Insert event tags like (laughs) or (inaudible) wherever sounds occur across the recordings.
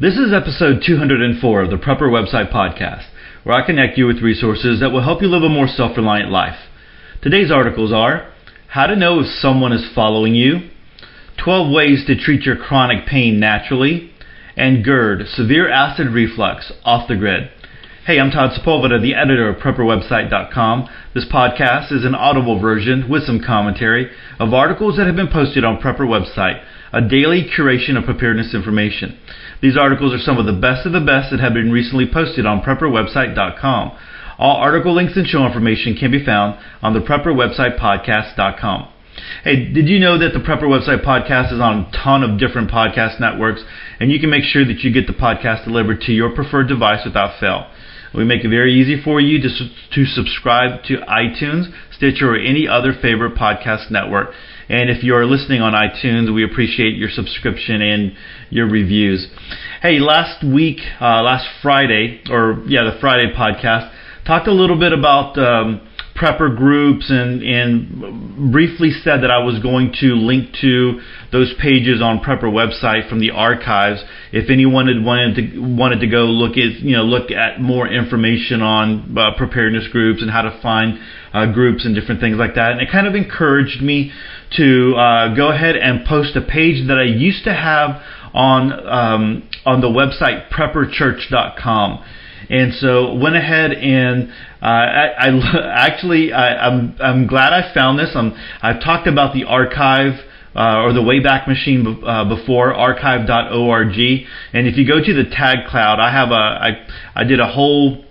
This is episode 204 of the Prepper Website Podcast, where I connect you with resources that will help you live a more self reliant life. Today's articles are How to Know if Someone is Following You, 12 Ways to Treat Your Chronic Pain Naturally, and GERD, Severe Acid Reflux, Off the Grid. Hey, I'm Todd Sepulveda, the editor of PrepperWebsite.com. This podcast is an audible version with some commentary of articles that have been posted on Prepper Website, a daily curation of preparedness information. These articles are some of the best of the best that have been recently posted on PrepperWebsite.com. All article links and show information can be found on the PrepperWebsitePodcast.com. Hey, did you know that the Prepper Website Podcast is on a ton of different podcast networks, and you can make sure that you get the podcast delivered to your preferred device without fail. We make it very easy for you to, to subscribe to iTunes, Stitcher, or any other favorite podcast network. And if you're listening on iTunes, we appreciate your subscription and your reviews. Hey, last week, uh, last Friday, or yeah, the Friday podcast, talked a little bit about um, prepper groups and, and briefly said that I was going to link to those pages on prepper website from the archives. If anyone had wanted to wanted to go look at you know look at more information on uh, preparedness groups and how to find uh, groups and different things like that. And it kind of encouraged me to uh, go ahead and post a page that I used to have on um, on the website prepperchurch.com and so went ahead and uh, I, I, (laughs) actually I, am I'm, I'm glad I found this. I'm, I've talked about the archive. Uh, or the Wayback Machine uh, before archive.org, and if you go to the tag cloud, I have a I I did a whole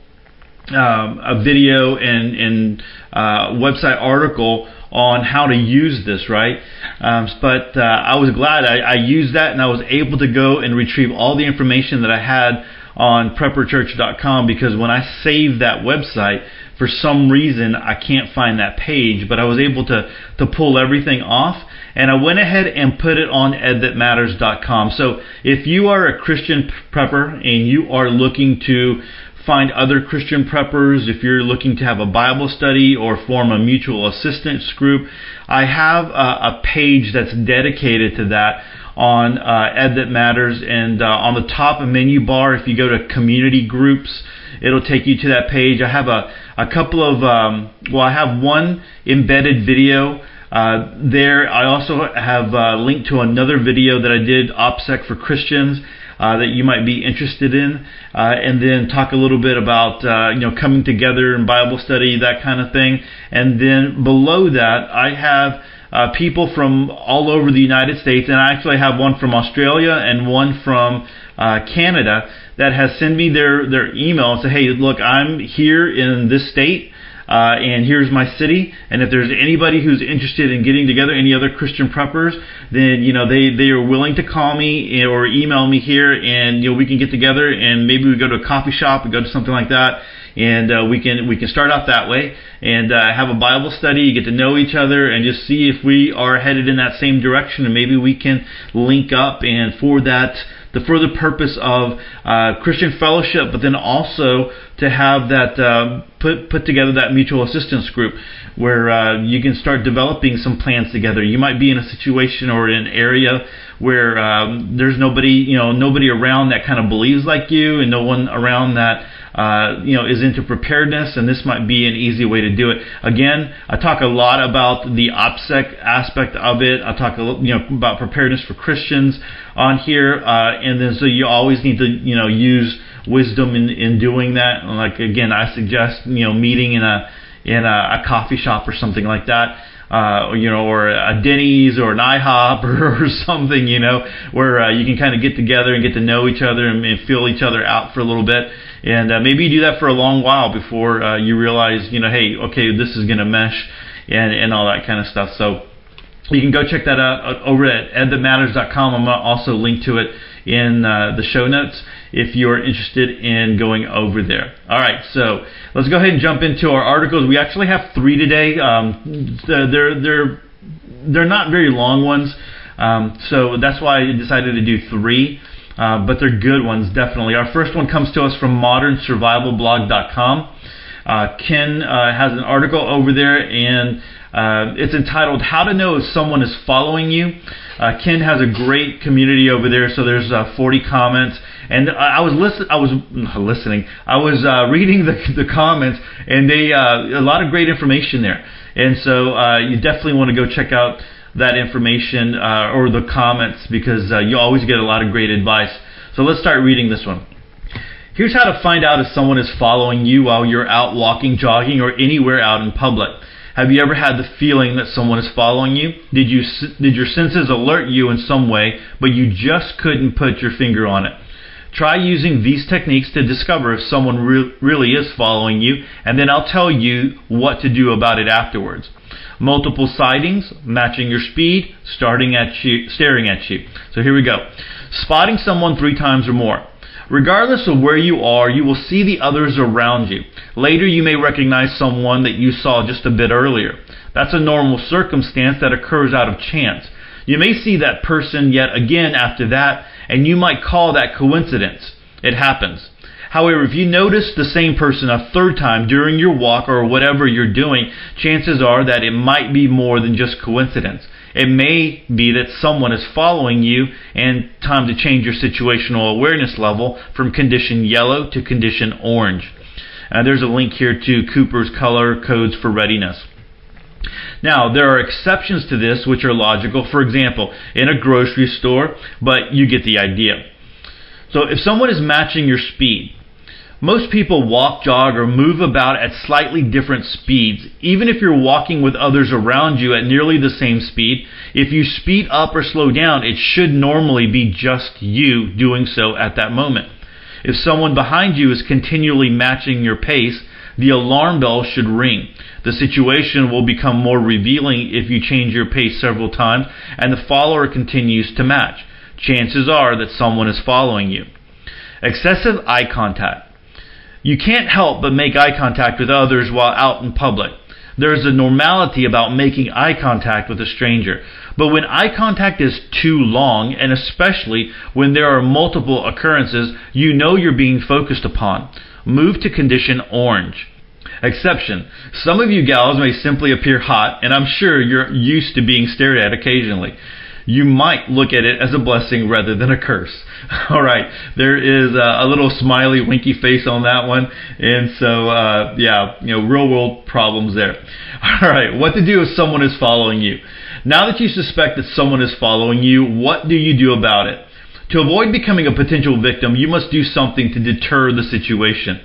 um, a video and and uh, website article on how to use this, right? Um, but uh, I was glad I, I used that and I was able to go and retrieve all the information that I had on prepperchurch.com because when I save that website, for some reason I can't find that page, but I was able to to pull everything off and I went ahead and put it on edthatmatters.com. So if you are a Christian prepper and you are looking to find other Christian preppers, if you're looking to have a Bible study or form a mutual assistance group, I have a, a page that's dedicated to that on uh, Ed That Matters. And uh, on the top menu bar, if you go to community groups, it'll take you to that page. I have a, a couple of, um, well, I have one embedded video. Uh, there, I also have uh, linked to another video that I did, OPSEC for Christians, uh, that you might be interested in, uh, and then talk a little bit about uh, you know coming together and Bible study, that kind of thing. And then below that, I have uh, people from all over the United States, and I actually have one from Australia and one from uh, Canada that has sent me their their email and say, "Hey, look, I'm here in this state." Uh, and here's my city. And if there's anybody who's interested in getting together, any other Christian preppers, then you know they they are willing to call me or email me here, and you know we can get together and maybe we go to a coffee shop and go to something like that, and uh, we can we can start out that way and uh, have a Bible study, get to know each other, and just see if we are headed in that same direction, and maybe we can link up and for that the further purpose of uh, Christian fellowship, but then also to have that uh, put put together that mutual assistance group where uh, you can start developing some plans together. You might be in a situation or in an area where um, there's nobody, you know, nobody around that kind of believes like you, and no one around that uh, you know, is into preparedness, and this might be an easy way to do it. Again, I talk a lot about the OPSEC aspect of it. I talk, a, you know, about preparedness for Christians on here, uh, and then so you always need to, you know, use wisdom in, in doing that. Like again, I suggest, you know, meeting in a in a, a coffee shop or something like that uh, you know, or a Denny's or an IHOP (laughs) or, or something, you know, where uh, you can kind of get together and get to know each other and, and feel each other out for a little bit. And uh, maybe you do that for a long while before uh, you realize, you know, hey, okay, this is going to mesh and, and all that kind of stuff. So you can go check that out uh, over at edthatmatters.com. I'm going to also link to it in uh, the show notes if you're interested in going over there. All right, so let's go ahead and jump into our articles. We actually have three today. Um, they're they're they're not very long ones, um, so that's why I decided to do three. Uh, but they're good ones, definitely. Our first one comes to us from modernsurvivalblog.com. Uh, Ken uh, has an article over there, and uh, it's entitled How to Know If Someone is Following You. Uh, Ken has a great community over there, so there's uh, 40 comments, And I was listen, I was (laughs) listening. I was uh, (laughs) reading the the comments, and they a lot of great information there. And so you definitely want to go check out that information or the comments because you always get a lot of great advice. So let's start reading this one. Here's how to find out if someone is following you while you're out walking, jogging, or anywhere out in public. Have you ever had the feeling that someone is following you? Did you did your senses alert you in some way, but you just couldn't put your finger on it? Try using these techniques to discover if someone re- really is following you, and then I'll tell you what to do about it afterwards. Multiple sightings, matching your speed, starting at you, staring at you. So here we go. Spotting someone three times or more. Regardless of where you are, you will see the others around you. Later, you may recognize someone that you saw just a bit earlier. That's a normal circumstance that occurs out of chance. You may see that person yet again after that, and you might call that coincidence. It happens. However, if you notice the same person a third time during your walk or whatever you're doing, chances are that it might be more than just coincidence. It may be that someone is following you and time to change your situational awareness level from condition yellow to condition orange. Uh, there's a link here to Cooper's color codes for readiness. Now, there are exceptions to this which are logical. For example, in a grocery store, but you get the idea. So, if someone is matching your speed, most people walk, jog, or move about at slightly different speeds. Even if you're walking with others around you at nearly the same speed, if you speed up or slow down, it should normally be just you doing so at that moment. If someone behind you is continually matching your pace, the alarm bell should ring. The situation will become more revealing if you change your pace several times and the follower continues to match. Chances are that someone is following you. Excessive eye contact. You can't help but make eye contact with others while out in public. There is a normality about making eye contact with a stranger. But when eye contact is too long, and especially when there are multiple occurrences, you know you're being focused upon. Move to condition orange. Exception. Some of you gals may simply appear hot, and I'm sure you're used to being stared at occasionally you might look at it as a blessing rather than a curse. (laughs) All right, there is a, a little smiley, winky face on that one, and so uh, yeah, you know, real world problems there. (laughs) All right, what to do if someone is following you? Now that you suspect that someone is following you, what do you do about it? To avoid becoming a potential victim, you must do something to deter the situation.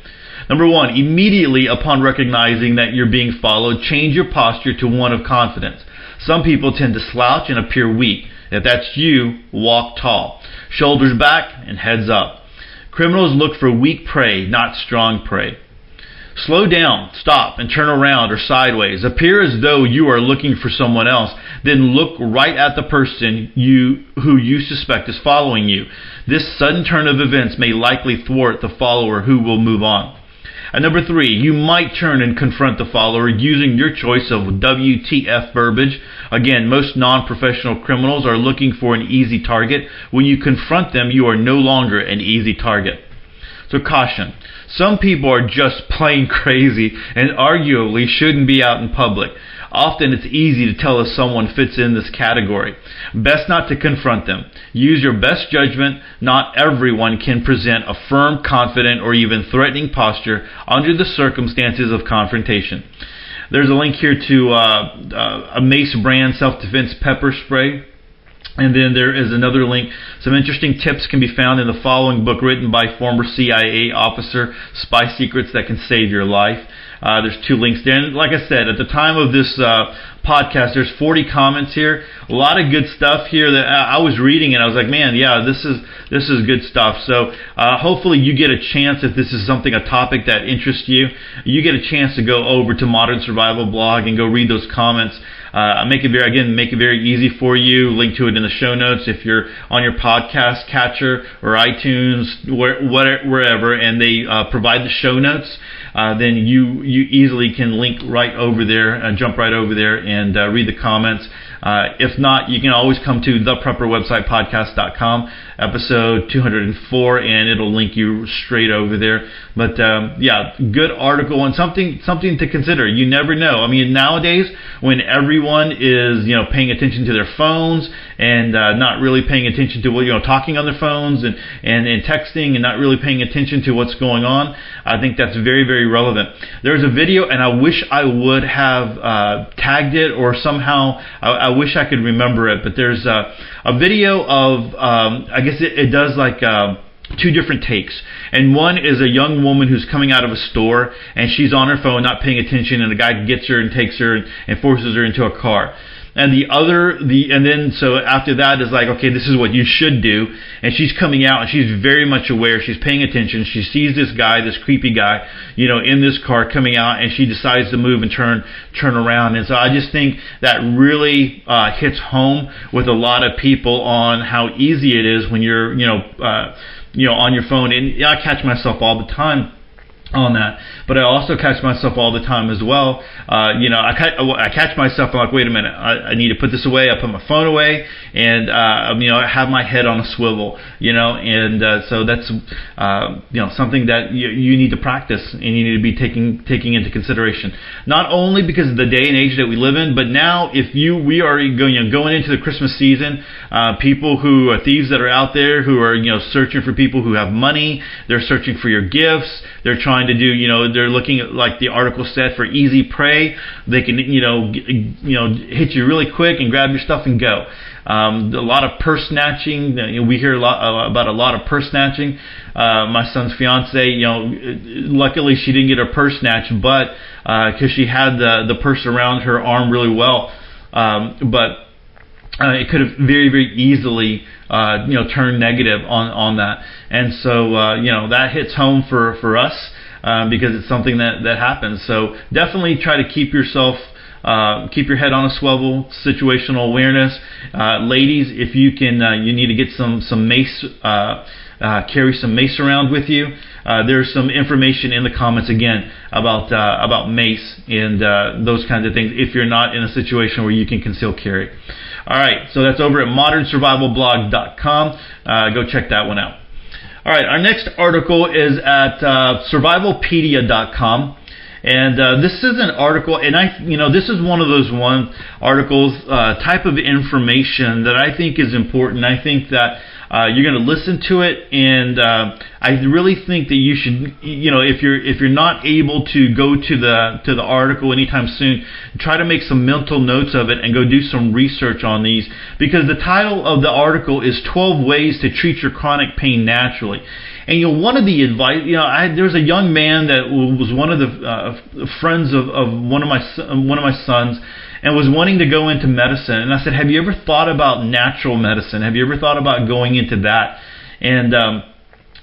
Number one, immediately upon recognizing that you're being followed, change your posture to one of confidence. Some people tend to slouch and appear weak. If that's you, walk tall. Shoulders back and heads up. Criminals look for weak prey, not strong prey. Slow down, stop, and turn around or sideways. Appear as though you are looking for someone else. Then look right at the person you, who you suspect is following you. This sudden turn of events may likely thwart the follower who will move on. And number three, you might turn and confront the follower using your choice of WTF verbiage. Again, most non-professional criminals are looking for an easy target. When you confront them, you are no longer an easy target. So caution. Some people are just plain (laughs) crazy and arguably shouldn't be out in public. Often it's easy to tell if someone fits in this category. Best not to confront them. Use your best judgment. Not everyone can present a firm, confident, or even threatening posture under the circumstances of confrontation. There's a link here to uh, uh, a Mace brand self defense pepper spray. And then there is another link. Some interesting tips can be found in the following book written by former CIA officer, Spy Secrets That Can Save Your Life. Uh, there's two links there. And like I said, at the time of this uh, podcast, there's 40 comments here. A lot of good stuff here that I, was reading, and I was like, man, yeah, this is this is good stuff. So uh, hopefully you get a chance if this is something a topic that interests you, you get a chance to go over to Modern Survival blog and go read those comments. Uh, make it very again make it very easy for you. Link to it in the show notes if you're on your podcast catcher or iTunes, where, wherever, and they uh, provide the show notes. Uh, then you you easily can link right over there and jump right over there and uh, read the comments. Uh, if not, you can always come to theprepperwebsitepodcast.com, episode 204, and it'll link you straight over there. But um, yeah, good article and something something to consider. You never know. I mean, nowadays when everyone is you know paying attention to their phones and uh, not really paying attention to what you know talking on their phones and, and and texting and not really paying attention to what's going on. I think that's very very relevant. There's a video and I wish I would have uh, tagged it or somehow I, I, wish I could remember it. But there's a, a video of um, I guess it, it does like. Uh, two different takes. And one is a young woman who's coming out of a store and she's on her phone, not paying attention, and a guy gets her and takes her and forces her into a car. And the other, the and then so after that is like, okay, this is what you should do. And she's coming out and she's very much aware. She's paying attention. She sees this guy, this creepy guy, you know, in this car coming out, and she decides to move and turn turn around. And so I just think that really uh, hits home with a lot of people on how easy it is when you're, you know. Uh, you know, on your phone. And I catch myself all the time on that. But I also catch myself all the time as well. Uh, you know, I, I catch myself I'm like, wait a minute, I, I need to put this away. I put my phone away, and uh, you know, I have my head on a swivel. You know, and uh, so that's uh, you know something that you, you need to practice and you need to be taking taking into consideration. Not only because of the day and age that we live in, but now if you we are going you know, going into the Christmas season, uh, people who are thieves that are out there who are you know searching for people who have money, they're searching for your gifts, they're trying to do you know they're looking at like the article said for easy prey. They can you know you know hit you really quick and grab your stuff and go. Um, a lot of purse snatching. You know, we hear a lot uh, about a lot of purse snatching. Uh, my son's fiance, you know, luckily she didn't get her purse snatched, but because uh, she had the the purse around her arm really well, um, but uh, it could have very very easily uh, you know turned negative on on that, and so uh, you know that hits home for for us um, because it's something that, that happens. So definitely try to keep yourself. Uh, keep your head on a swivel, situational awareness. Uh, ladies, if you can, uh, you need to get some some mace, uh, uh, carry some mace around with you. Uh, there's some information in the comments again about about mace and those kinds of things. If you're not in a situation where you can conceal carry. All right, so that's over at modernsurvivalblog.com. go check that one out. All right, our next article is at uh, survivopedia.com. And uh, this is an article, and I, you know, this is one of those one articles uh, type of information that I think is important. I think that uh, you're going to listen to it, and uh, I really think that you should, you know, if you're if you're not able to go to the to the article anytime soon, try to make some mental notes of it and go do some research on these because the title of the article is 12 ways to treat your chronic pain naturally. And you know, one of the advice, you know, I, there was a young man that was one of the uh, friends of, of one of my one of my sons and was wanting to go into medicine. And I said, Have you ever thought about natural medicine? Have you ever thought about going into that? And um,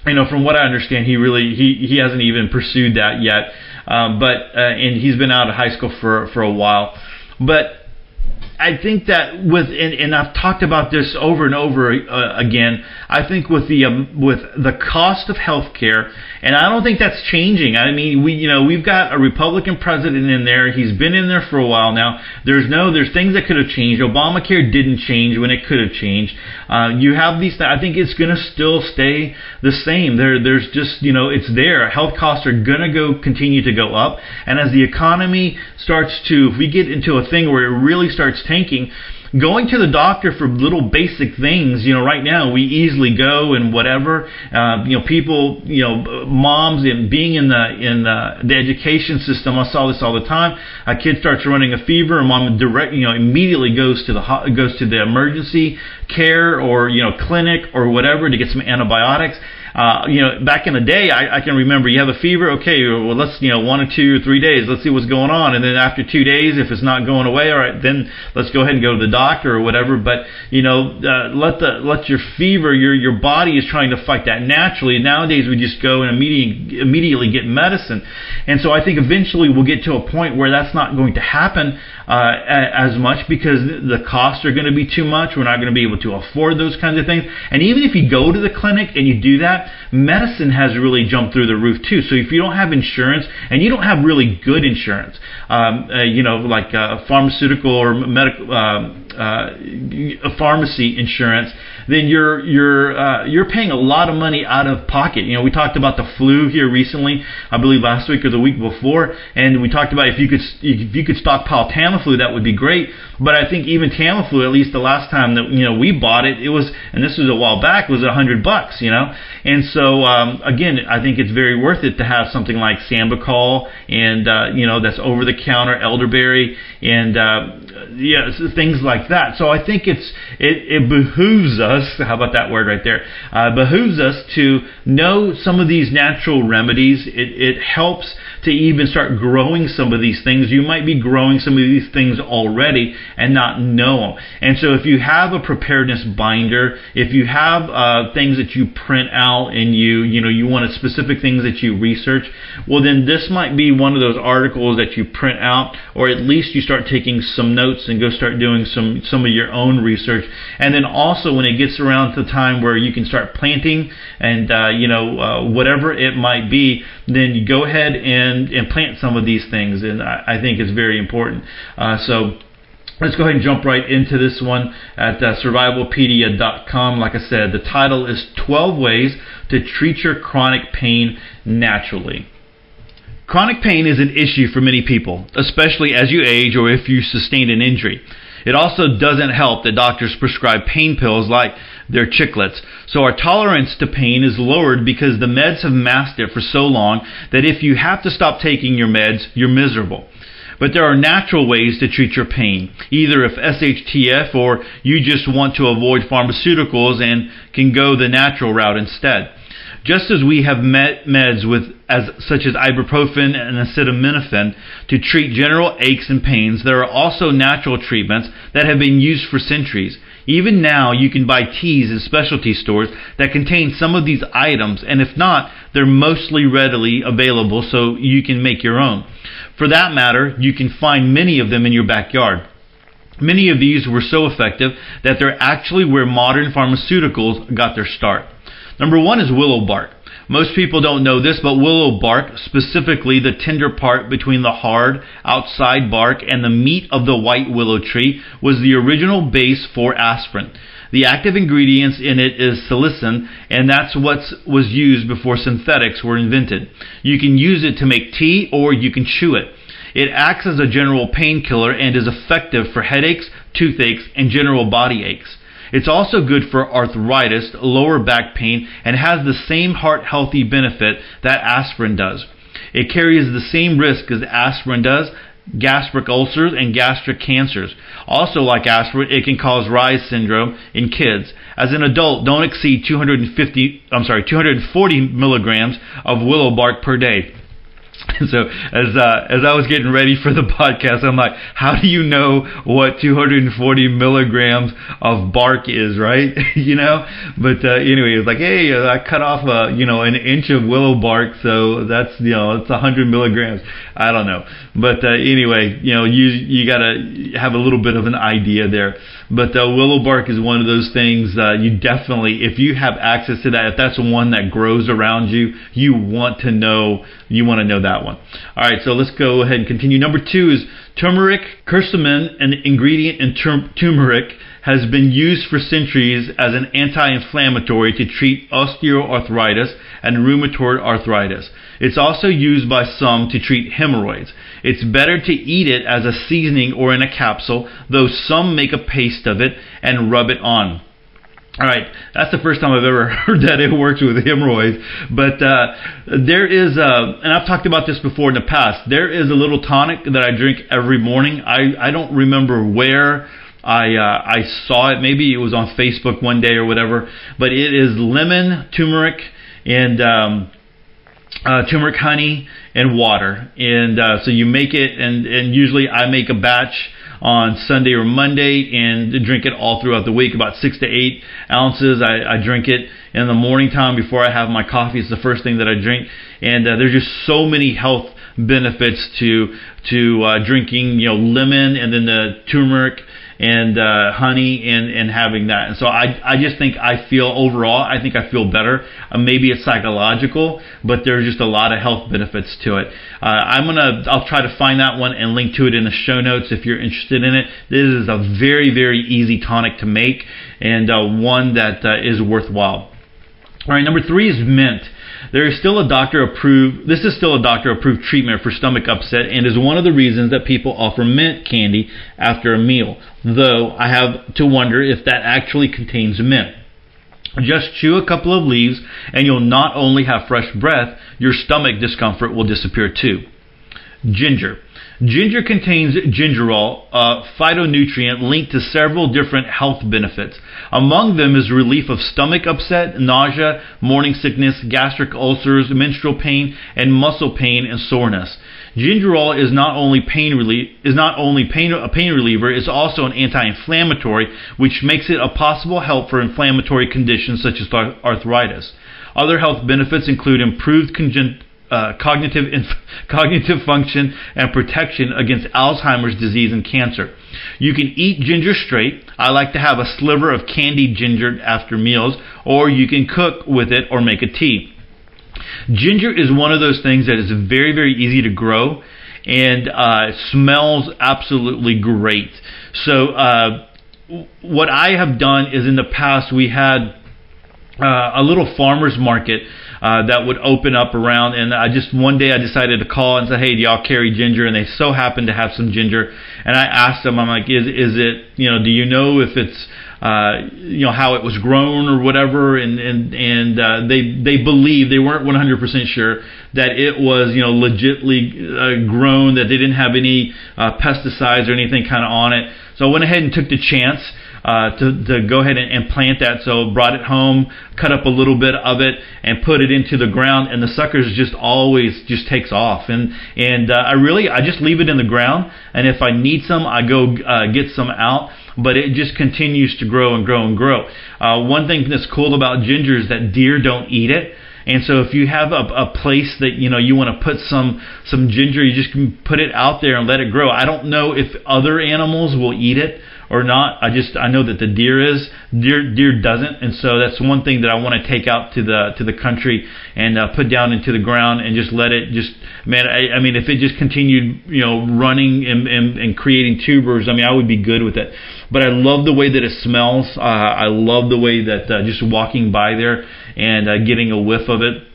you know, from what I understand, he really he he hasn't even pursued that yet. Um, but uh, and he's been out of high school for for a while. But I think that with and, and, I've talked about this over and over uh, again. I think with the um, with the cost of healthcare, and I don't think that's changing. I mean, we you know we've got a Republican president in there. He's been in there for a while now. There's no there's things that could have changed. Obamacare didn't change when it could have changed. Uh, you have these. I think it's going to still stay the same. There there's just you know it's there. Health costs are going to go continue to go up, and as the economy starts to, if we get into a thing where it really starts tanking, going to the doctor for little basic things, you know, right now we easily go and whatever, uh, you know, people, you know, moms and being in the in the, the education system, I saw this all the time. A kid starts running a fever, and mom direct, you know, immediately goes to the goes to the emergency care or you know clinic or whatever to get some antibiotics uh, you know, back in the day, I, I can remember you have a fever. Okay, well, let's, you know, one or two or three days, let's see what's going on. And then after two days, if it's not going away, all right, then let's go ahead and go to the doctor or whatever. But, you know, uh, let the, let your fever, your, your body is trying to fight that naturally. Nowadays, we just go and immediately, immediately get medicine. And so I think eventually we'll get to a point where that's not going to happen uh, as much because the costs are going to be too much. We're not going to be able to afford those kinds of things. And even if you go to the clinic and you do that, medicine has really jumped through the roof too. So if you don't have insurance and you don't have really good insurance, um, uh, you know, like uh, pharmaceutical or medical, uh, uh, pharmacy insurance, then you're you're uh, you're paying a lot of money out of pocket. You know, we talked about the flu here recently, I believe last week or the week before, and we talked about if you could if you could stockpile Tamiflu, that would be great. But I think even Tamiflu, at least the last time that you know we bought it, it was and this was a while back was a hundred bucks, you know. And so um, again, I think it's very worth it to have something like Sambucol and uh, you know that's over the counter elderberry and uh, yeah things like that. So I think it's it, it behooves us. How about that word right there? Uh, behooves us to know some of these natural remedies. It, it helps to even start growing some of these things. You might be growing some of these things already and not know them. And so if you have a preparedness binder, if you have uh, things that you print out and you you know you want specific things that you research, well then this might be one of those articles that you print out, or at least you start taking some notes and go start doing some some of your own research. And then also when it gets around to the time where you can start planting and uh, you know uh, whatever it might be, then you go ahead and, and plant some of these things. And I, I think it's very important. Uh, so Let's go ahead and jump right into this one at uh, survivopedia.com. Like I said, the title is 12 Ways to Treat Your Chronic Pain Naturally. Chronic pain is an issue for many people, especially as you age or if you sustained an injury. It also doesn't help that doctors prescribe pain pills like their chiclets. So our tolerance to pain is lowered because the meds have masked it for so long that if you have to stop taking your meds, you're miserable. But there are natural ways to treat your pain, either if SHTF or you just want to avoid pharmaceuticals and can go the natural route instead. Just as we have met meds with as such as ibuprofen and acetaminophen to treat general aches and pains, there are also natural treatments that have been used for centuries. Even now, you can buy teas in specialty stores that contain some of these items, and if not, they're mostly readily available so you can make your own. For that matter, you can find many of them in your backyard. Many of these were so effective that they're actually where modern pharmaceuticals got their start. Number one is willow bark. Most people don't know this, but willow bark, specifically the tender part between the hard outside bark and the meat of the white willow tree, was the original base for aspirin. The active ingredients in it is salicin, and that's what was used before synthetics were invented. You can use it to make tea or you can chew it. It acts as a general painkiller and is effective for headaches, toothaches, and general body aches. It's also good for arthritis, lower back pain, and has the same heart healthy benefit that aspirin does. It carries the same risk as aspirin does, gastric ulcers and gastric cancers. Also, like aspirin, it can cause Reye's syndrome in kids. As an adult, don't exceed 250, I'm sorry, 240 milligrams of willow bark per day. (laughs) so as uh, as I was getting ready for the podcast, I'm like, how do you know what 240 milligrams of bark is, right? (laughs) you know. But uh, anyway, it's like, hey, I cut off a uh, you know an inch of willow bark, so that's you know it's 100 milligrams. I don't know, but uh, anyway, you know you you gotta have a little bit of an idea there. But uh, willow bark is one of those things uh, you definitely, if you have access to that, if that's one that grows around you, you want to know, you want to know that one. All right, so let's go ahead and continue. Number two is turmeric. Curcumin, an ingredient in turmeric, has been used for centuries as an anti-inflammatory to treat osteoarthritis and rheumatoid arthritis. It's also used by some to treat hemorrhoids. It's better to eat it as a seasoning or in a capsule, though some make a paste of it and rub it on. All right, that's the first time I've ever (laughs) heard that it works with hemorrhoids. But uh, there is, a, and I've talked about this before in the past. There is a little tonic that I drink every morning. I I don't remember where I uh, I saw it. Maybe it was on Facebook one day or whatever. But it is lemon, turmeric, and um, uh, turmeric honey and water. And uh, so you make it, and, and usually I make a batch on Sunday or Monday and drink it all throughout the week, about six to eight ounces. I, I drink it in the morning time before I have my coffee. It's the first thing that I drink. And uh, there's just so many health benefits to to uh, drinking, you know, lemon and then the turmeric and uh, honey and and having that. And so I I just think I feel overall I think I feel better. Uh, maybe it's psychological, but there's just a lot of health benefits to it. Uh, I'm gonna I'll try to find that one and link to it in the show notes if you're interested in it. This is a very very easy tonic to make and uh, one that uh, is worthwhile. All right, number three is mint. There is still a doctor approved, this is still a doctor approved treatment for stomach upset and is one of the reasons that people offer mint candy after a meal, though I have to wonder if that actually contains mint. Just chew a couple of leaves and you'll not only have fresh breath, your stomach discomfort will disappear too. Ginger. Ginger contains gingerol, a phytonutrient linked to several different health benefits. Among them is relief of stomach upset, nausea, morning sickness, gastric ulcers, menstrual pain, and muscle pain and soreness. Gingerol is not only pain relief is not only pain, a pain reliever, it's also an anti-inflammatory, which makes it a possible help for inflammatory conditions such as arthritis. Other health benefits include improved uh, cognitive inf- (laughs) cognitive function and protection against Alzheimer's disease and cancer. You can eat ginger straight. I like to have a sliver of candied ginger after meals, or you can cook with it or make a tea. Ginger is one of those things that is very very easy to grow and uh, smells absolutely great. So uh, what I have done is in the past we had uh, a little farmers market uh, that would open up around. And I just one day I decided to call and say, "Hey, do y'all carry ginger?" And they so happened to have some ginger. And I asked them, I'm like, "Is is it you know? Do you know if it's uh, you know how it was grown or whatever?" And and and uh, they they believe they weren't 100% sure that it was you know legitly uh, grown, that they didn't have any uh, pesticides or anything kind of on it. So I went ahead and took the chance uh, to, to go ahead and, and plant that. So brought it home, cut up a little bit of it, and put it into the ground. And the suckers just always just takes off. And and uh, I really I just leave it in the ground. And if I need some, I go uh, get some out but it just continues to grow and grow and grow. Uh, one thing that's cool about ginger is that deer don't eat it. And so if you have a, a place that you know you want to put some some ginger, you just can put it out there and let it grow. I don't know if other animals will eat it, or not. I just I know that the deer is deer deer doesn't, and so that's one thing that I want to take out to the to the country and uh, put down into the ground and just let it just man. I, I mean, if it just continued you know running and, and and creating tubers, I mean, I would be good with it. But I love the way that it smells. Uh, I love the way that uh, just walking by there and uh, getting a whiff of it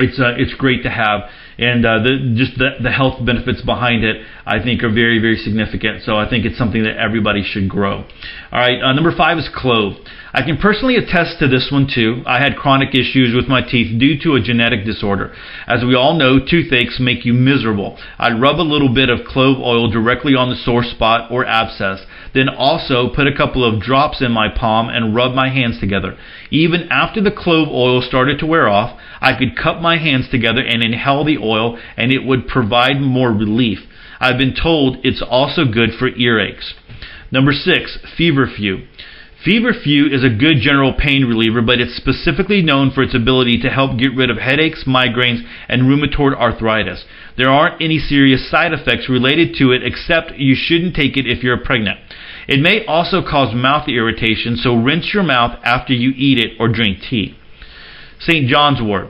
it's uh, it's great to have, and uh, the, just the, the health benefits behind it, I think, are very very significant. So I think it's something that everybody should grow. All right, uh, number five is clove. I can personally attest to this one too. I had chronic issues with my teeth due to a genetic disorder. As we all know, toothaches make you miserable. I'd rub a little bit of clove oil directly on the sore spot or abscess, then also put a couple of drops in my palm and rub my hands together. Even after the clove oil started to wear off, I could cup my hands together and inhale the oil and it would provide more relief. I've been told it's also good for earaches. Number six, feverfew. Feverfew is a good general pain reliever, but it's specifically known for its ability to help get rid of headaches, migraines, and rheumatoid arthritis. There aren't any serious side effects related to it except you shouldn't take it if you're pregnant. It may also cause mouth irritation, so rinse your mouth after you eat it or drink tea. St. John's wort.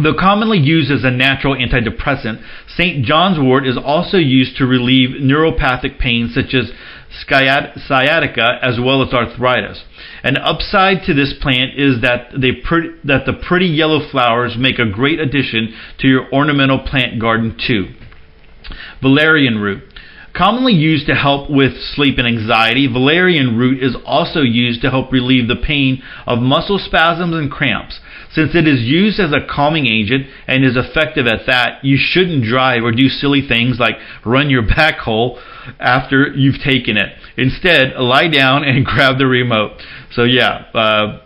Though commonly used as a natural antidepressant, St. John's wort is also used to relieve neuropathic pain such as sciatica as well as arthritis. An upside to this plant is that, pre- that the pretty yellow flowers make a great addition to your ornamental plant garden too. Valerian root. Commonly used to help with sleep and anxiety, valerian root is also used to help relieve the pain of muscle spasms and cramps. Since it is used as a calming agent and is effective at that, you shouldn't drive or do silly things like run your backhoe after you've taken it. Instead, lie down and (laughs) grab the remote. So yeah, uh,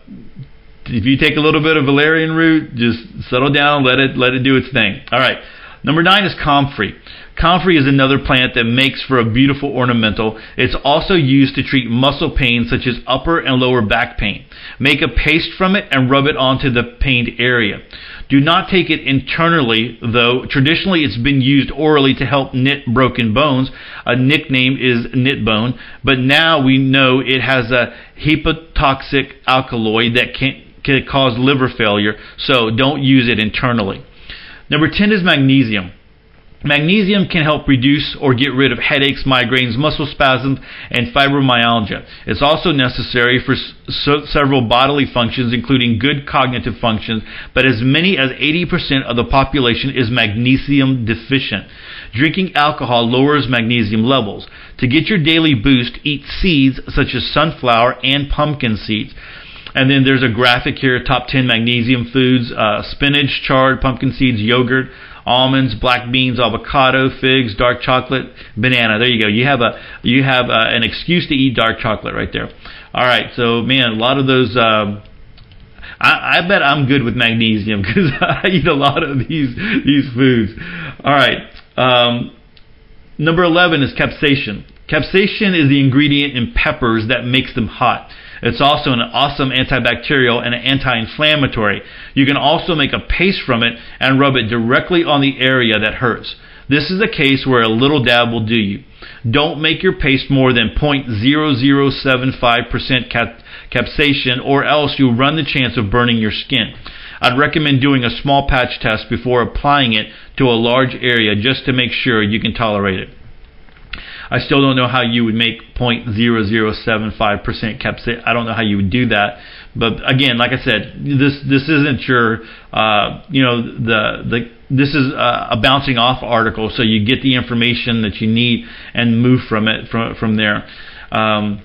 if you take a little bit of valerian root, just settle down, let it let it do its thing. All right. Number nine is comfrey. Comfrey is another plant that makes for a beautiful ornamental. It's also used to treat muscle pain such as upper and lower back pain. Make a paste from it and rub it onto the pained area. Do not take it internally, though. Traditionally, it's been used orally to help knit broken bones. A nickname is knit bone, but now we know it has a hepatotoxic alkaloid that can, can cause liver failure, so don't use it internally. Number 10 is magnesium. Magnesium can help reduce or get rid of headaches, migraines, muscle spasms, and fibromyalgia. It's also necessary for several bodily functions, including good cognitive functions, but as many as 80% of the population is magnesium deficient. Drinking alcohol lowers magnesium levels. To get your daily boost, eat seeds such as sunflower and pumpkin seeds. And then there's a graphic here top 10 magnesium foods uh, spinach, chard, pumpkin seeds, yogurt, almonds, black beans, avocado, figs, dark chocolate, banana. There you go. You have a you have a, uh, an excuse to eat dark chocolate right there. All right. So man, a lot of those. Um, I, bet I'm good with magnesium (laughs) because I eat a lot of these these foods. All right. Um, number eleven is capsaicin. Capsaicin is the ingredient in peppers that makes them hot. It's also an awesome antibacterial and anti-inflammatory. You can also make a paste from it and rub it directly on the area that hurts. This is a case where a little dab will do you. Don't make your paste more than 0.0075% cap- capsaicin or else you'll run the chance of burning your skin. I'd recommend doing a small patch test before applying it to a large area just to make sure you can tolerate it. I still don't know how you would make 0.0075% capsaicin. I don't know how you would do that. But again, like I said, this this isn't your uh, you know the the this is a, a bouncing off article, so you get the information that you need and move from it from from there. Um,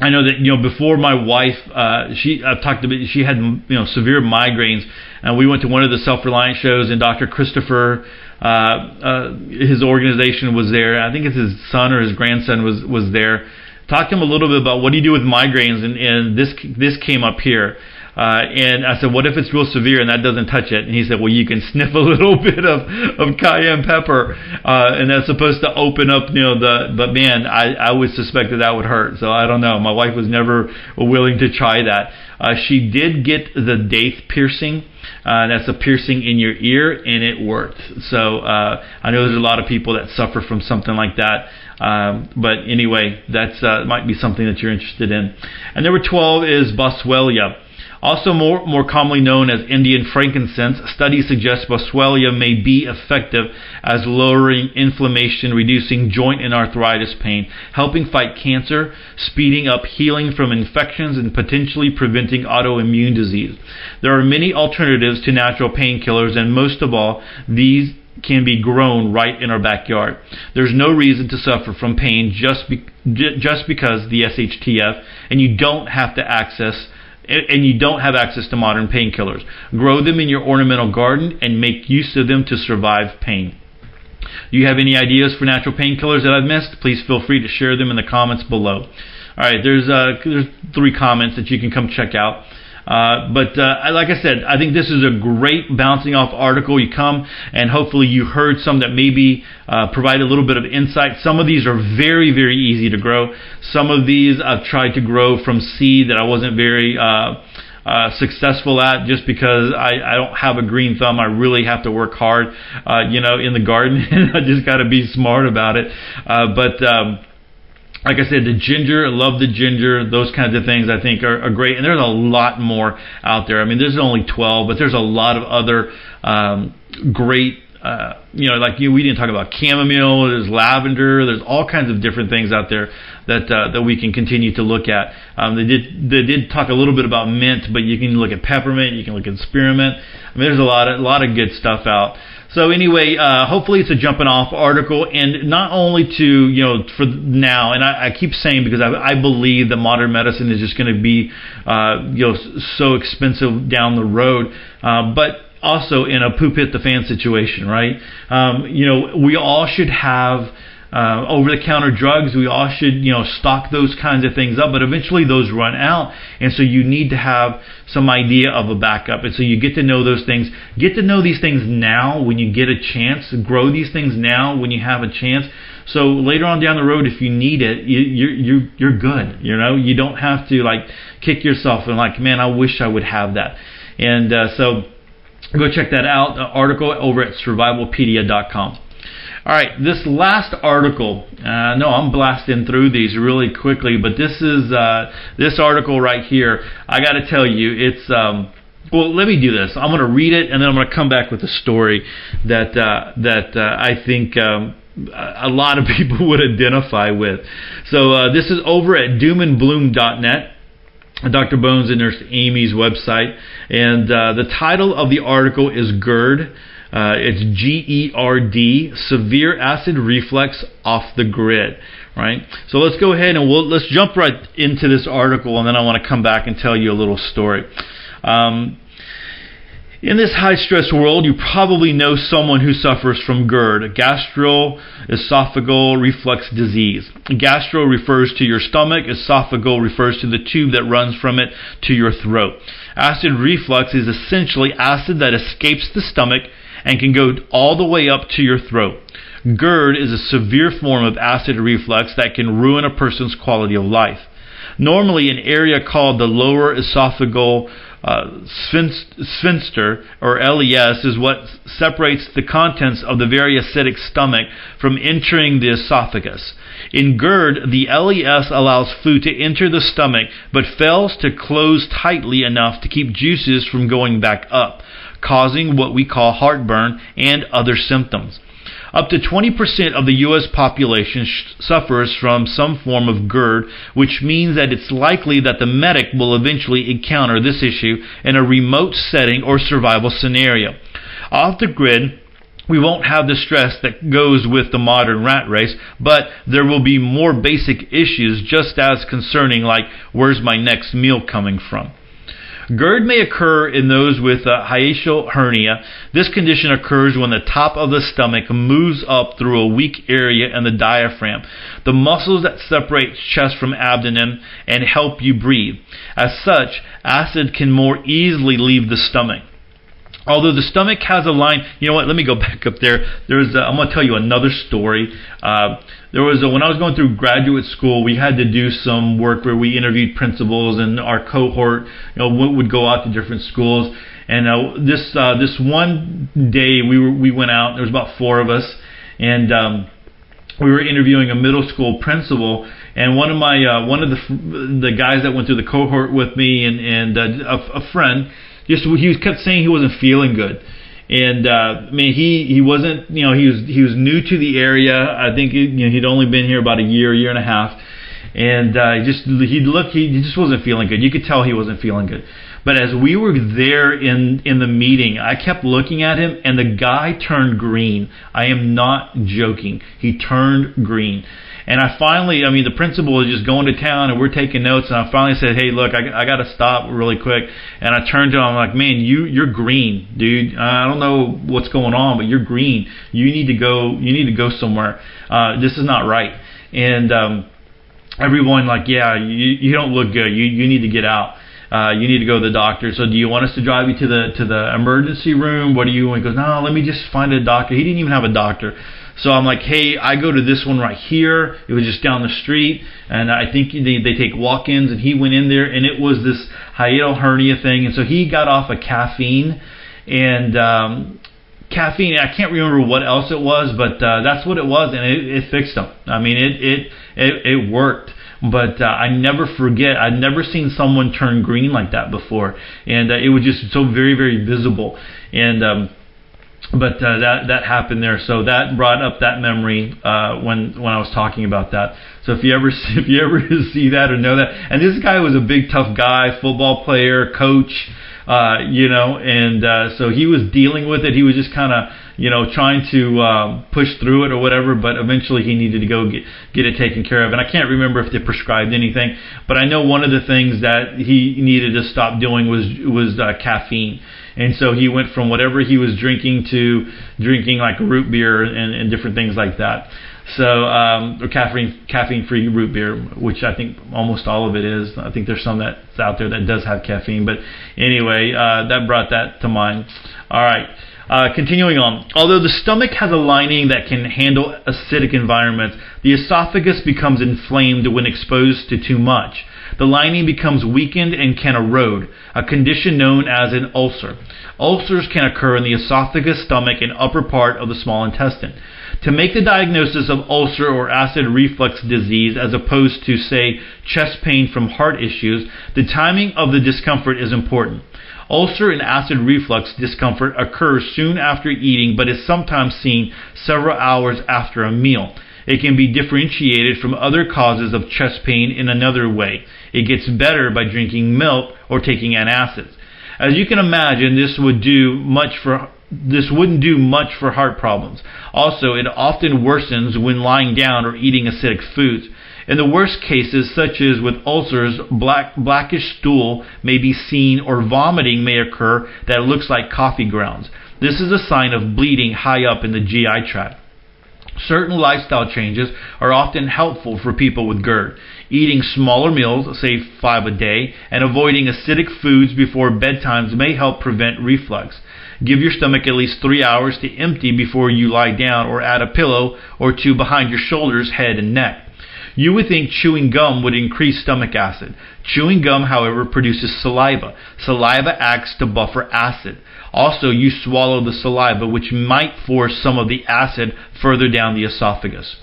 I know that you know before my wife, uh, she I've talked about she had you know severe migraines, and we went to one of the self reliant shows, and Dr. Christopher his organization was there. I think it's his son or his grandson was was there. Talked to him a little bit about what do you do with migraines, and, and this this came up here. Uh, and I said, what if it's real severe and that doesn't touch it? And he said, well, you can (laughs) sniff a little bit of, of cayenne pepper, uh, and that's supposed to open up, you know, the, but man, I, I would suspect that that would hurt. So I don't know. My wife was never willing to try that. Uh, she did get the daith piercing. Uh, that's a piercing in your ear, and it worked. So uh, I know there's a lot of people that suffer from something like that. Um, but anyway, that's uh, might be something that you're interested in. And number 12 is Boswellia. Also more, more commonly known as Indian frankincense, studies suggest Boswellia may be effective as lowering inflammation, reducing joint and arthritis pain, helping fight cancer, speeding up healing from infections, and potentially preventing autoimmune disease. There are many alternatives to natural painkillers, and most of all, these can be grown right in our backyard. There's no reason to suffer from pain just be, just because the SHTF, and you don't have to access and you don't have access to modern painkillers. Grow them in your ornamental garden and make use of them to survive pain. Do you have any ideas for natural painkillers that I've missed? Please feel free to share them in the comments below. All right, there's uh, there's three comments that you can come check out. Uh, but uh, like I said, I think this is a great bouncing off article. You come and hopefully you heard some that maybe uh, provide a little bit of insight. Some of these are very, very easy to grow. Some of these I've tried to grow from seed that I wasn't very uh, uh, successful at just because I, I don't have a green thumb. I really have to work hard, uh, you know, in the garden. (laughs) I just got to be smart about it. Uh, but um, like I said, the ginger, I love the ginger. Those kinds of things I think are, are, great. And there's a lot more out there. I mean, there's only 12, but there's a lot of other um, great. Uh, you know, like you, we didn't talk about chamomile. There's lavender. There's all kinds of different things out there that uh, that we can continue to look at. Um, they did they did talk a little bit about mint, but you can look at peppermint. You can look at spearmint. I mean, there's a lot of a lot of good stuff out. So anyway, uh, hopefully it's a jumping off article, and not only to you know for now, and I, I keep saying because I, I, believe that modern medicine is just going to be uh, you know so expensive down the road, uh, but also in a poop hit the fan situation, right? Um, you know, we all should have uh, over-the-counter drugs. We all should, you know, stock those kinds of things up. But eventually, those run out, and so you need to have some idea of a backup. And so you get to know those things. Get to know these things now when you get a chance. Grow these things now when you have a chance. So later on down the road, if you need it, you, you're you're you're good. You know, you don't have to like kick yourself and like, man, I wish I would have that. And uh, so go check that out. article over at survivopedia.com. All right, this last article. Uh, no, I'm blasting through these really quickly, but this is uh, this article right here. I got to tell you, it's. Um, well, let me do this. I'm going to read it, and then I'm going to come back with a story that uh, that uh, I think um, a lot of (laughs) people would identify with. So uh, this is over at doomandbloom.net. Dr. Bones and Nurse Amy's website, and uh, the title of the article is GERD. Uh, it's G E R D, severe acid reflux off the grid. Right. So let's go ahead and we'll let's jump right into this article, and then I want to come back and tell you a little story. Um, in this high stress world, you probably know someone who suffers from GERD, gastroesophageal reflux disease. Gastro refers to your stomach, esophageal refers to the tube that runs from it to your throat. Acid reflux is essentially acid that escapes the stomach and can go all the way up to your throat. GERD is a severe form of acid reflux that can ruin a person's quality of life. Normally, an area called the lower esophageal uh, sphincter, or LES, is what separates the contents of the very acidic stomach from entering the esophagus. In GERD, the LES allows food to enter the stomach but fails to close tightly enough to keep juices from going back up, causing what we call heartburn and other symptoms. Up to 20% of the U.S. population sh- suffers from some form of GERD, which means that it's likely that the medic will eventually encounter this issue in a remote setting or survival scenario. Off the grid, we won't have the stress that goes with the modern rat race, but there will be more basic issues just as concerning like where's my next meal coming from. GERD may occur in those with a hiatal hernia. This condition occurs when the top of the stomach moves up through a weak area in the diaphragm, the muscles that separate chest from abdomen and help you breathe. As such, acid can more easily leave the stomach. Although the stomach has a line, you know what? Let me go (laughs) back up there. There's, a, I'm going to tell you another story. Uh, there was a, when I was going through graduate school, we had to do some work where we interviewed principals, and our cohort, you know, would go out to different schools. And uh, this uh, this one day, we were we went out. There was about four of us, and um, we were interviewing a middle school principal, and one of my uh, one of the the guys that went through the cohort with me and and uh, a, a friend just he kept saying he wasn't feeling good. And uh, I mean, he he wasn't you know he was he was new to the area. I think you know he'd only been here about a year, year and a half, and uh, just he looked he just wasn't feeling good. You could tell he wasn't feeling good. But as we were there in in the meeting, I kept looking at him, and the guy turned green. I am not joking. He turned green. And I finally, I mean, the principal was just going to town and we're taking notes. And I finally said, hey, look, I, I got to stop really quick. And I turned to him, I'm like, man, you, you're green, dude. I don't know what's going on, but you're green. You need to go, you need to go somewhere. Uh, this is not right. And, um, everyone like, yeah, you, you don't look good. You, you need to get out. Uh, you need to go to the doctor. So do you want us to drive you to the to the emergency room? What do you? And he goes, no, let me just find a doctor. He didn't even have a doctor. So I'm like, hey, I go to this one right here. It was just down the street, and I think they, they take walk-ins. And he went in there, and it was this hiatal hernia thing. And so he got off of caffeine, and um, caffeine. I can't remember what else it was, but uh, that's what it was, and it, it fixed him. I mean, it it it, it worked. But uh, I never forget. I'd never seen someone turn green like that before, and uh, it was just so very very visible. And um, but uh, that that happened there, so that brought up that memory uh, when when I was talking about that. So if you ever (laughs) if you ever (laughs) see that or know that, and this guy was a big tough guy, football player, coach, uh, you know, and uh, so he was dealing with it. He was just kind of you know trying to um, push through it or whatever, but eventually he needed to go get get it taken care of. And I can't remember if they prescribed anything, but I know one of the things that he needed to stop doing was was uh, caffeine and so he went from whatever he was drinking to drinking like root beer and, and different things like that. So, um, or caffeine caffeine free root beer, which I think almost all of it is. I think there's some that's out there that does have caffeine, but anyway, uh, that brought that to mind. All right. Uh, continuing on, although the stomach has a lining that can handle acidic environments, the esophagus becomes inflamed when exposed to too much. The lining becomes weakened and can erode, a condition known as an ulcer. Ulcers can occur in the esophagus, stomach, and upper part of the small intestine. To make the diagnosis of ulcer or acid reflux disease as opposed to, say, chest pain from heart issues, the timing of the discomfort is important. Ulcer and acid reflux discomfort occurs soon after eating but is sometimes seen several hours after a meal. It can be differentiated from other causes of chest pain in another way. It gets better by drinking milk or taking antacids. As you can imagine, this would do much for this wouldn't do much for heart problems. Also, it often worsens when lying down or eating acidic foods. In the worst cases, such as with ulcers, black, blackish stool may be seen or vomiting may occur that looks like coffee grounds. This is a sign of bleeding high up in the GI tract. Certain lifestyle changes are often helpful for people with GERD. Eating smaller meals, say five a day, and avoiding acidic foods before bedtimes may help prevent reflux. Give your stomach at least three hours to empty before you lie down, or add a pillow or two behind your shoulders, head, and neck. You would think chewing gum would increase stomach acid. Chewing gum, however, produces saliva. Saliva acts to buffer acid. Also, you swallow the saliva, which might force some of the acid further down the esophagus.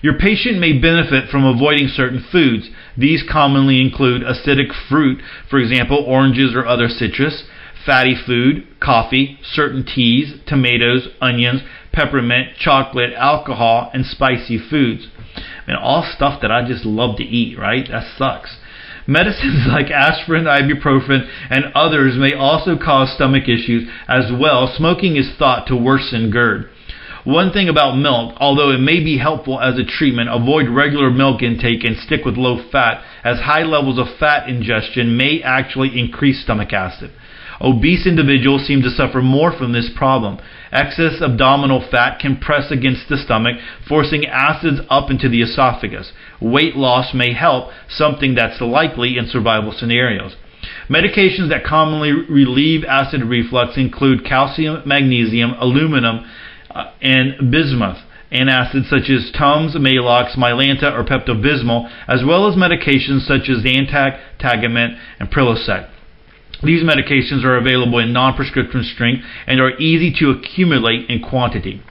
Your patient may benefit from avoiding certain foods. These commonly include acidic fruit, for example, oranges or other citrus, fatty food, coffee, certain teas, tomatoes, onions, peppermint, chocolate, alcohol, and spicy foods. And all stuff that I just love to eat, right? That sucks. (laughs) Medicines like aspirin, ibuprofen, and others may also cause stomach issues as well. Smoking is thought to worsen GERD. One thing about milk, although it may be helpful as a treatment, avoid regular milk intake and stick with low fat, as high levels of fat ingestion may actually increase stomach acid. Obese individuals seem to suffer more from this problem. Excess abdominal fat can press against the stomach, forcing acids up into the esophagus. Weight loss may help, something that's likely in survival scenarios. Medications that commonly relieve acid reflux include calcium, magnesium, aluminum, uh, and bismuth antacids such as Tums, Maalox, Mylanta, or Pepto-Bismol, as well as medications such as Zantac, Tagamet, and Prilosec. These medications are available in non-prescription strength and are easy to accumulate in quantity.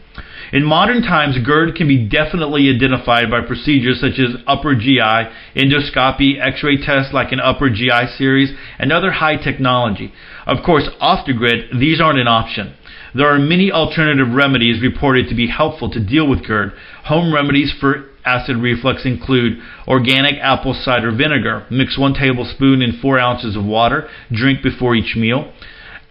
In modern times, GERD can be definitely identified by procedures such as upper GI, endoscopy, x-ray tests like an upper GI series, and other high technology. Of course, off the grid, these aren't an option. There are many alternative remedies reported to be helpful to deal with GERD. Home remedies for acid reflux include organic apple cider vinegar. Mix one tablespoon in four ounces of water. Drink before each meal.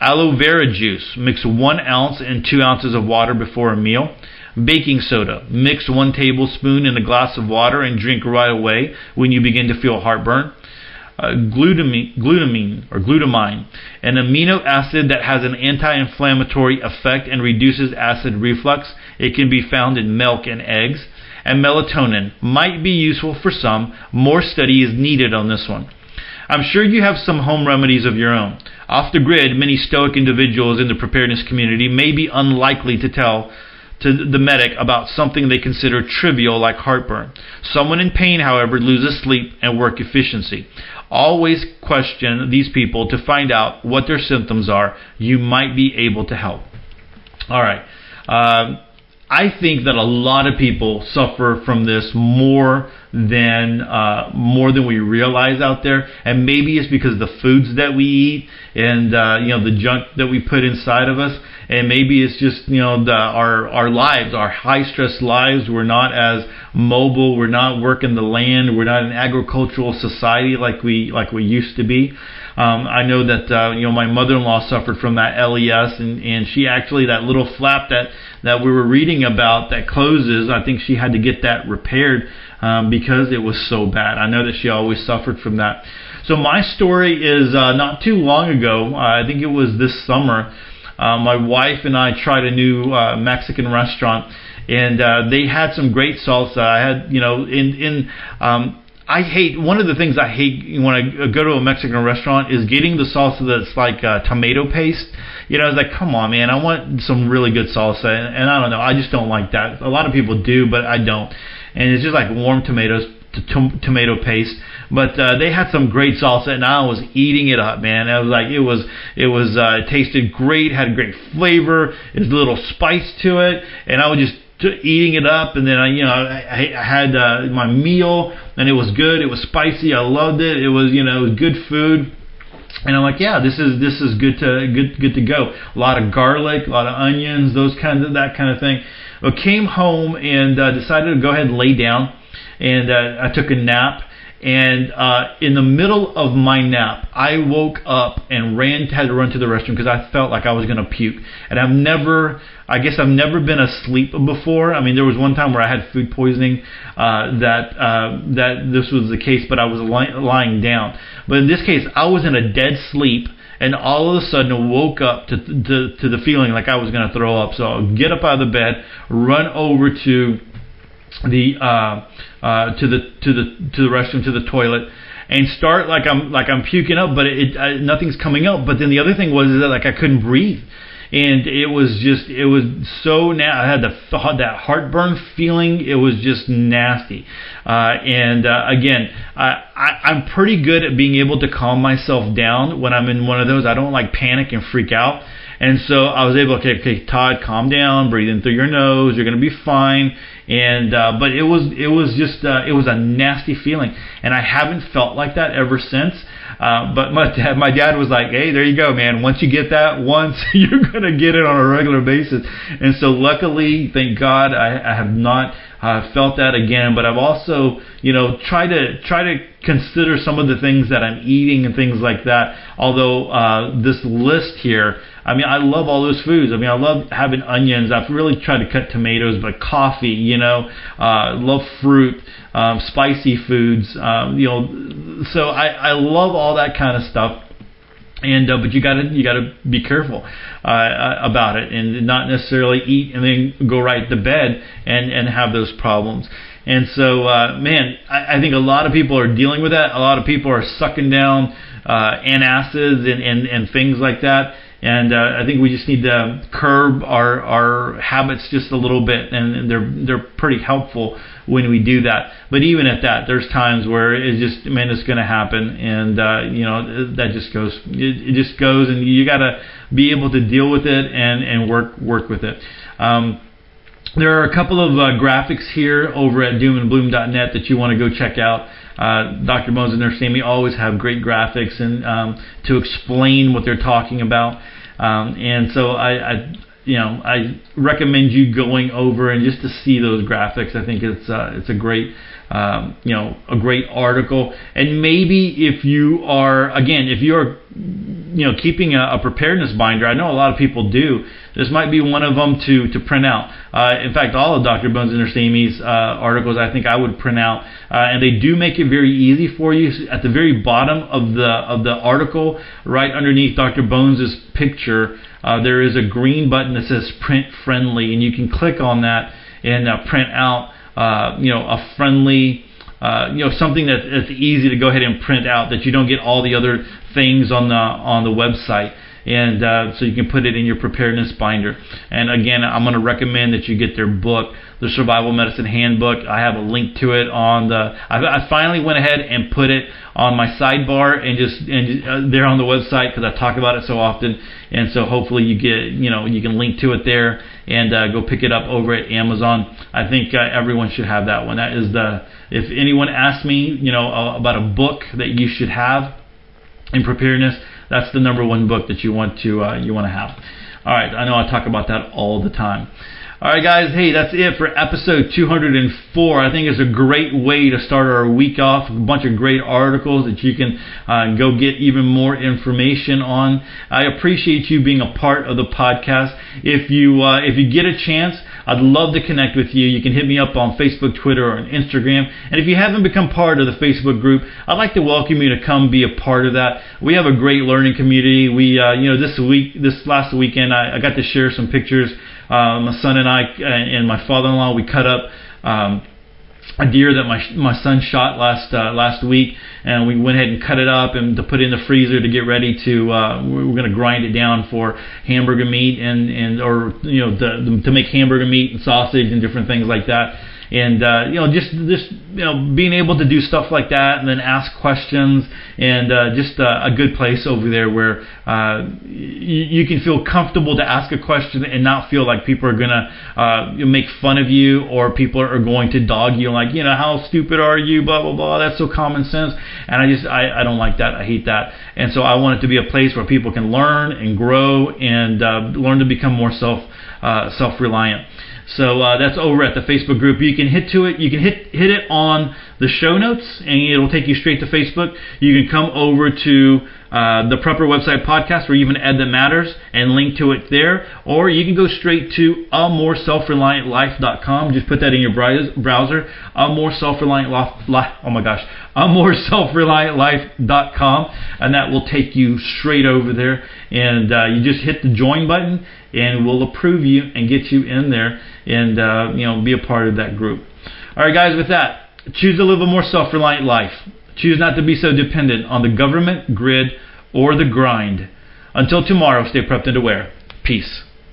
Aloe vera juice. Mix one ounce in two ounces of water before a meal. Baking soda. Mix one tablespoon in a glass of water and drink right away when you begin to feel heartburn. Uh, glutamine, glutamine or glutamine, an amino acid that has an anti-inflammatory effect and reduces acid reflux. It can be found in milk and eggs and melatonin might be useful for some. More study is needed on this one. I'm sure you have some home remedies of your own. Off the grid, many stoic individuals in the preparedness community may be unlikely to tell to the medic about something they consider trivial like heartburn. Someone in pain, however, loses sleep and work efficiency. Always question these people to find out what their symptoms are. You might be able to help. All right. Uh, I think that a lot of people suffer from this more than uh, more than we realize out there, and maybe it's because the foods that we eat and uh, you know the junk that we put inside of us, and maybe it's just you know the, our our lives, our high stress lives. We're not as mobile. We're not working the land. We're not an agricultural society like we like we used to be. Um, I know that uh, you know my mother-in-law suffered from that LES, and and she actually that little flap that that we were reading about that closes. I think she had to get that repaired um, because it was so bad. I know that she always suffered from that. So my story is uh, not too long ago. Uh, I think it was this summer. Uh, my wife and I tried a new uh, Mexican restaurant, and uh, they had some great salsa. I had, you know, in in um, I hate one of the things I hate when I go to a Mexican restaurant is getting the salsa that's like uh, tomato paste. You know, I was like, come on, man, I want some really good salsa, and, and I don't know, I just don't like that. A lot of people do, but I don't. And it's just like warm tomatoes, t- tomato paste. But uh, they had some great salsa, and I was eating it up, man. I was like, it was, it was, uh, it tasted great, had a great flavor. There's a little spice to it, and I would just to eating it up, and then I, you know, I, I had uh, my meal, and it was good. It was spicy. I loved it. It was, you know, it was good food. And I'm like, yeah, this is this is good to good good to go. A lot of garlic, a lot of onions, those kinds of that kind of thing. I came home and uh, decided to go ahead and lay down, and uh, I took a nap and uh, in the middle of my nap, I woke up and ran, had to run to the restroom because I felt like I was going to puke. And I've never, I guess I've never been asleep before. I mean, there was one time where I had food poisoning uh, that uh, that this was the case, but I was li- lying down. But in this case, I was in a dead sleep and all of a sudden woke up to to, to the feeling like I was going to throw up. So I'll get up out of the bed, run over to the uh, uh, to the to the to the restroom to the toilet and start like I'm like I'm puking up, but it, uh, nothing's coming up. But then the other thing was is that like I couldn't breathe, and it was just it was so now I had the that heartburn feeling. It was just nasty, uh, and uh, again I, I I'm pretty good at being able to calm myself down when I'm in one of those. I don't like panic and freak out. And so I was able, okay, okay, Todd, calm down, breathe in through your nose. You're going to be fine. And uh, but it was it was just uh, it was a nasty feeling, and I haven't felt like that ever since. Uh, but my dad, my dad was like, "Hey, there you go, man. Once you get that (laughs) once, you're gonna get it on a regular basis." And so, luckily, thank God, I, I have not uh, felt that again. But I've also, you know, tried to try to consider some of the things that I'm eating and things like that. Although uh, this list here I mean, I love all those foods. I mean, I love having onions. I've really tried to cut tomatoes, but coffee, you know, uh, love fruit, um, spicy foods, um, you know. So I, I love all that kind of stuff and uh, but you gotta you gotta be careful uh, uh, about it and not necessarily eat and then go right to bed and and have those problems and so uh man I, I think a lot of people are dealing with that a lot of people are sucking down uh antacids and and and things like that and uh, I think we just need to curb our our habits just a little bit, and they're they're pretty helpful when we do that. But even at that, there's times where it just man, it's going to happen, and uh, you know that just goes it, it just goes, and you got to be able to deal with it and and work work with it. Um, there are a couple of uh, graphics here over at doomandbloom.net that you want to go check out. Uh, Dr. Bones and Nurse Amy always have great graphics and um, to explain what they're talking about. Um, and so I, I, you know, I recommend you going over and just to see those graphics. I think it's uh, it's a great um, you know, a great article. And maybe if you are, again, if you're, you know, keeping a, a, preparedness binder, I know a lot of people do. This might be one of them to to print out. Uh, in fact, all of Dr. Bones and Nurse uh, articles, I think I would print out, uh, and they do make it very easy for you. At the very bottom of the of the article, right underneath Dr. Bones's picture, uh, there is a green button that says Print Friendly, and you can click on that and uh, print out uh, you know, a friendly, uh, you know, something that, that's easy to go ahead and print out that you don't get all the other things on the on the website. And uh, so you can put it in your preparedness binder. And again, I'm going to recommend that you get their book, the Survival Medicine Handbook. I have a link to it on the. I, I finally went ahead and put it on my sidebar and just and uh, there on the website because I talk about it so often. And so hopefully you get you know you can link to it there and uh, go pick it up over at Amazon. I think uh, everyone should have that one. That is the if anyone asks me, you know, uh, about a book that you should have in preparedness, that's the number one book that you want to uh, you want to have. All right, I know I talk about that all the time. All right, guys. Hey, that's it for episode 204. I think it's a great way to start our week off. A bunch of great articles that you can uh, go get even more information on. I appreciate you being a part of the podcast. If you uh, if you get a chance, I'd love to connect with you. You can hit me up on Facebook, Twitter, or Instagram. And if you haven't become part of the Facebook group, I'd like to welcome you to come be a part of that. We have a great learning community. We, uh, you know, this week, this last weekend, I, I got to share some pictures uh, my son and I uh, and my father-in-law we cut up um, a deer that my my son shot last uh, last week, and we went ahead and cut it up and to put it in the freezer to get ready to. Uh, we're going to grind it down for hamburger meat and and or you know the, to make hamburger meat and sausage and different things like that and uh, you know just just you know being able to do stuff like that and then ask questions and uh, just uh, a good place over there where uh, you, you can feel comfortable to ask a question and not feel like people are gonna uh, make fun of you or people are going to dog you like you know how stupid are you? Blah blah blah. That's so common sense. And I just I, I don't like that. I hate that. And so I want it to be a place where people can learn and grow and uh, learn to become more self uh, self reliant. So uh, that's over at the Facebook group. You can hit to it. You can hit hit it on the show notes, and it'll take you straight to Facebook. You can come over to uh, the Prepper website podcast, you can add that matters and link to it there, or you can go straight to a more self-reliant life.com. Just put that in your browser. A more self-reliant life. Oh my gosh, a more self-reliant life.com, and that will take you straight over there. And uh, you just hit the join button, and we'll approve you and get you in there and uh, you know be a part of that group. All right, guys. With that, choose to live a more self-reliant life. Choose not to be so dependent on the government, grid, or the grind. Until tomorrow, stay prepped and aware. Peace.